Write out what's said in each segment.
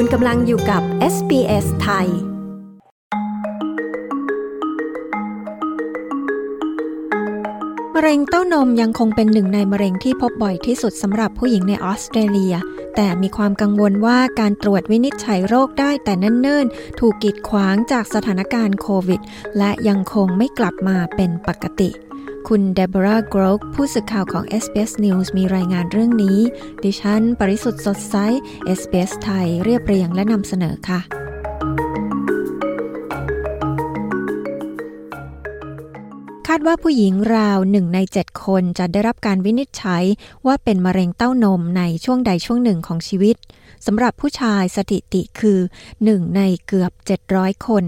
คุณกำลังอยู่กับ SBS ไทย มะเร็งเต้านมยังคงเป็นหนึ่งในมะเร็งที่พบบ่อยที่สุดสำหรับผู้หญิงในออสเตรเลีย แต่มีความกังวลว่าการตรวจวินิจฉัยโรคได้แต่เนิ่นๆ ถูกกีดขวางจากสถานการณ์โควิด และยังคงไม่กลับมาเป็นปกติ คุณเดบราโกรกผู้สื่อข่าวของ SBS News มีรายงานเรื่องนี้ ดิฉัน ปริสุทธ์สดใส SBS ไทยเรียบเรียงและนำเสนอค่ะคาดว่าผู้หญิงราวหนึ่งในเจ็ดคนจะได้รับการวินิจฉัยว่าเป็นมะเร็งเต้านมในช่วงใดช่วงหนึ่งของชีวิตสำหรับผู้ชายสถิติคือหนึ่งในเกือบ 700 คน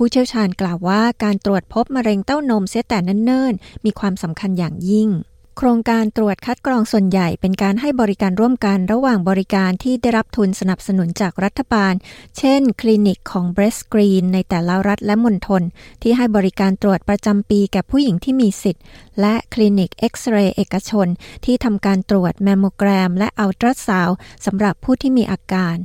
ผู้เชี่ยวชาญกล่าวว่าการตรวจพบมะเร็งเต้านมเสียแต่เนิ่นๆ มีความสำคัญอย่างยิ่ง โครงการตรวจคัดกรองส่วนใหญ่เป็นการให้บริการร่วมกันระหว่างบริการที่ได้รับทุนสนับสนุนจากรัฐบาล เช่น คลินิกของ BreastScreen ในแต่ละรัฐและมณฑลที่ให้บริการตรวจประจำปีแก่ผู้หญิงที่มีสิทธิ์ และคลินิกเอ็กซเรย์เอกชน ที่ทำการตรวจแมมโมแกรม และอัลตราซาวด์สำหรับผู้ที่มีอาการ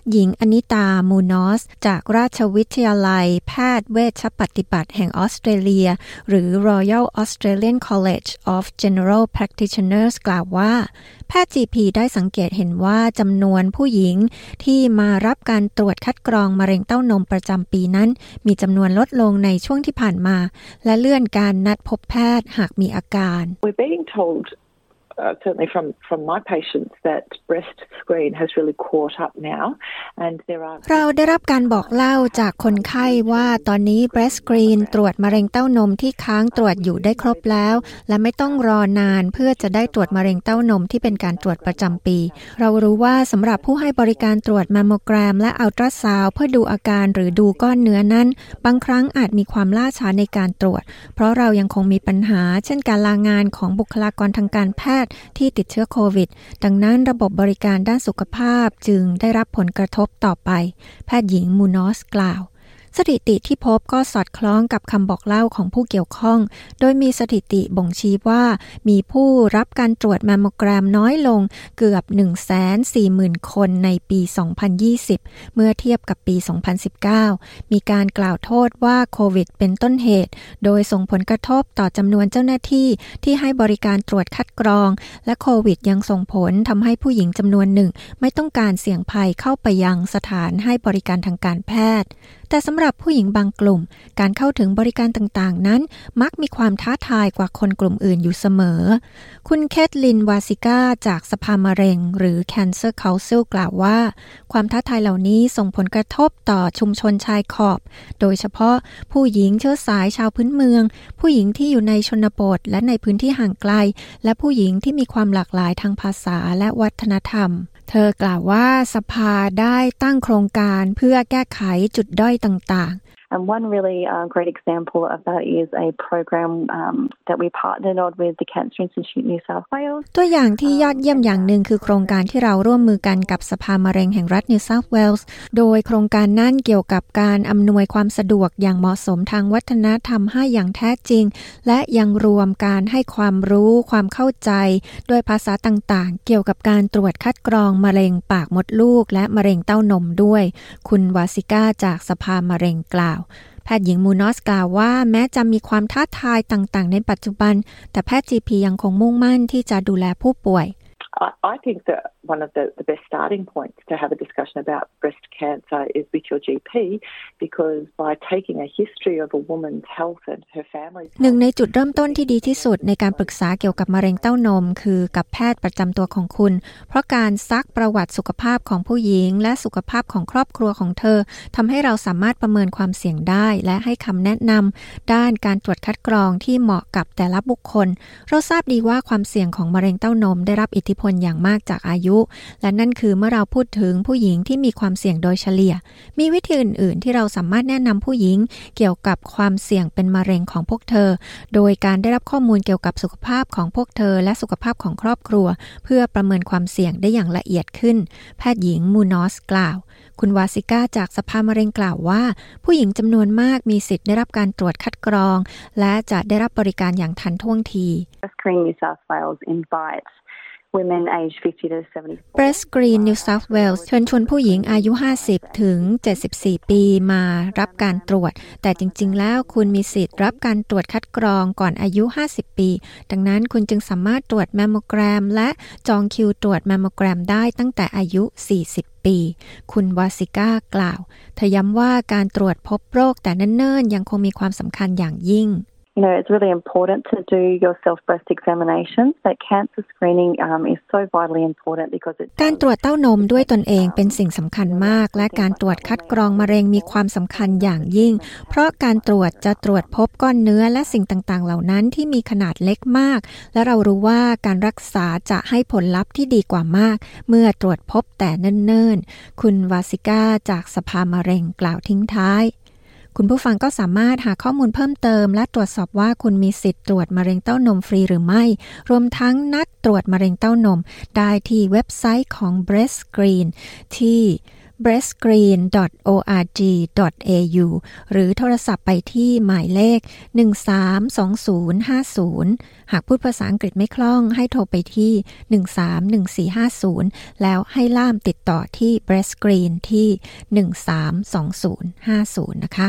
แพทย์หญิงอนิตามูนอส จากราชวิทยาลัย แพทย์เวชปฏิบัติแห่งออสเตรเลีย หรือ Royal Australian College of General Practitioners กล่าวว่า แพทย์ GP ได้สังเกตเห็นว่าจำนวนผู้หญิงที่มารับการตรวจคัดกรองมะเร็งเต้านมประจำปีนั้น มีจำนวนลดลงในช่วงที่ผ่านมา และเลื่อนการนัดพบแพทย์หากมีอาการ We're being told uh, certainly from from my patients that breast screen has really caught up now and there are เราได้รับการบอกเล่าจากคนไข้ว่าตอนนี้ breast screen ตรวจมะเร็งเต้านมที่ค้างตรวจอยู่ได้ครบแล้ว และไม่ต้องรอนานเพื่อจะได้ตรวจมะเร็งเต้านมที่เป็นการตรวจประจำปี เรารู้ว่าสำหรับผู้ให้บริการตรวจแมมโมแกรม และอัลตราซาวเพื่อดูอาการหรือดูก้อนเนื้อนั้น บางครั้งอาจมีความล่าช้าในการตรวจ เพราะเรายังคงมีปัญหา เช่นการลางานของบุคลากรทางการแพทย์ที่ติดเชื้อโควิด ดังนั้นระบบบริการด้านสุขภาพจึงได้รับผลกระทบต่อไป แพทย์หญิงมูนอสกล่าว สถิติที่พบก็สอดคล้องกับคำบอกเล่าของผู้เกี่ยวข้อง โดยมีสถิติบ่งชี้ว่า มีผู้รับการตรวจแมมโมแกรมน้อยลงเกือบ 140,000 คนในปี 2020 เมื่อเทียบกับปี 2019 มีการกล่าวโทษว่าโควิดเป็นต้นเหตุ โดยส่งผลกระทบต่อจำนวนเจ้าหน้าที่ที่ให้บริการตรวจคัดกรอง และโควิดยังส่งผลทำให้ผู้หญิงจำนวนหนึ่ง ไม่ต้องการเสี่ยงภัยเข้าไปยังสถานให้บริการทางการแพทย์ แต่สำหรับผู้หญิงบางกลุ่ม การเข้าถึงบริการต่างๆ นั้น มักมีความท้าทายกว่าคนกลุ่มอื่นอยู่เสมอ คุณเคทลินวาซิก้าจากสภามะเร็ง หรือ Cancer Council กล่าวว่า ความท้าทายเหล่านี้ส่งผลกระทบต่อชุมชนชายขอบ โดยเฉพาะผู้หญิงเชื้อสายชาวพื้นเมือง ผู้หญิงที่อยู่ในชนบทและในพื้นที่ห่างไกล และผู้หญิงที่มีความหลากหลายทางภาษาและวัฒนธรรม เธอกล่าวว่าสภาได้ตั้งโครงการเพื่อแก้ไขจุดด้อยต่างๆ And one really uh, great example of that is a program um, that we partnered on with the Cancer Institute New South Wales ตัวอย่างที่ยอดเยี่ยมอย่างหนึ่งคือโครงการที่เราร่วมมือกันกับสภามะเร็งแห่งรัฐ New South Wales โดยโครงการนั้นเกี่ยวกับการอำนวยความสะดวกอย่างเหมาะสมทางวัฒนธรรมให้อย่างแท้จริง และยังรวมการให้ความรู้ความเข้าใจด้วยภาษาต่างๆ เกี่ยวกับการตรวจคัดกรองมะเร็งปากมดลูก และมะเร็งเต้านมด้วย คุณวาสิก้าจากสภามะเร็งกล่าวแพทย์หญิงมูนอสกล่าวว่าแม้จะมีความท้าทายต่างๆ ในปัจจุบัน แต่แพทย์ GP ยังคงมุ่งมั่นที่จะดูแลผู้ป่วย I think that one of the, the best starting points to have a discussion about breast cancer is with your GP because by taking a history of a woman's health and her family's หนึ่งในจุดเริ่มต้นที่ดีที่สุดในการปรึกษาเกี่ยวกับมะเร็งเต้านม คือกับแพทย์ประจำตัวของคุณ เพราะการซักประวัติสุขภาพของผู้หญิง และสุขภาพของครอบครัวของเธอทำให้เราสามารถประเมินความเสี่ยงได้ และให้คำแนะนำด้านการตรวจคัดกรองที่เหมาะกับแต่ละบุคคล เราทราบดีว่าความเสี่ยงของมะเร็งเต้านมได้รับอิทธิพลอย่างมากจากอายุ และนั่นคือเมื่อเราพูดถึงผู้หญิงที่มีความเสี่ยงโดยเฉลี่ย มีวิธีอื่น ๆ ที่เราสามารถแนะนำผู้หญิงเกี่ยวกับความเสี่ยงเป็นมะเร็งของพวกเธอ โดยการได้รับข้อมูลเกี่ยวกับสุขภาพของพวกเธอ และสุขภาพของครอบครัว เพื่อประเมินความเสี่ยงได้อย่างละเอียดขึ้น แพทย์หญิงมูนอสกล่าว คุณวาสิก้าจากสภามะเร็งกล่าวว่า ผู้หญิงจำนวนมากมีสิทธิ์ได้รับการตรวจคัดกรอง และจะได้รับบริการอย่างทันท่วงที Screen New South Wales invites women age 50 to 70. Breast Green New South Wales เชิญชวนผู้หญิงอายุ 50 ถึง 74 ปีมารับการตรวจ แต่จริง ๆ แล้วคุณมีสิทธิ์รับการตรวจคัดกรองก่อนอายุ 50 ปี ดังนั้นคุณจึงสามารถตรวจแมมโมแกรม และจองคิวตรวจแมมโมแกรมได้ตั้งแต่อายุ 40ปี คุณวาสิก้ากล่าวเธอย้ำว่าการตรวจพบโรคแต่เนิ่นๆ ยังคงมีความสำคัญอย่างยิ่ง You know, it's really important to do your self breast examinations. That cancer screening um, is so vitally important because it การตรวจเต้านมด้วยตนเองเป็นสิ่งสำคัญมาก และการตรวจคัดกรองมะเร็งมีความสำคัญอย่างยิ่ง เพราะการตรวจจะตรวจพบก้อนเนื้อและสิ่งต่างๆ เหล่านั้นที่มีขนาดเล็กมาก และเรารู้ว่าการรักษาจะให้ผลลัพธ์ที่ดีกว่ามาก เมื่อตรวจพบแต่เนิ่นๆ คุณวาสิก้าจากสภามะเร็งกล่าวทิ้งท้าย คุณผู้ฟังก็สามารถหาข้อมูลเพิ่มเติม และตรวจสอบว่าคุณมีสิทธิ์ตรวจมะเร็งเต้านมฟรีหรือไม่ รวมทั้งนัดตรวจมะเร็งเต้านม ได้ที่เว็บไซต์ของ Breast Screen ที่ breastgreen.org.au หรือโทรศัพท์ไปที่หมายเลข 132050 หากพูดภาษาอังกฤษไม่คล่องให้โทรไปที่ 131450 แล้วให้ล่ามติดต่อที่ Breast Green ที่ 132050 นะคะ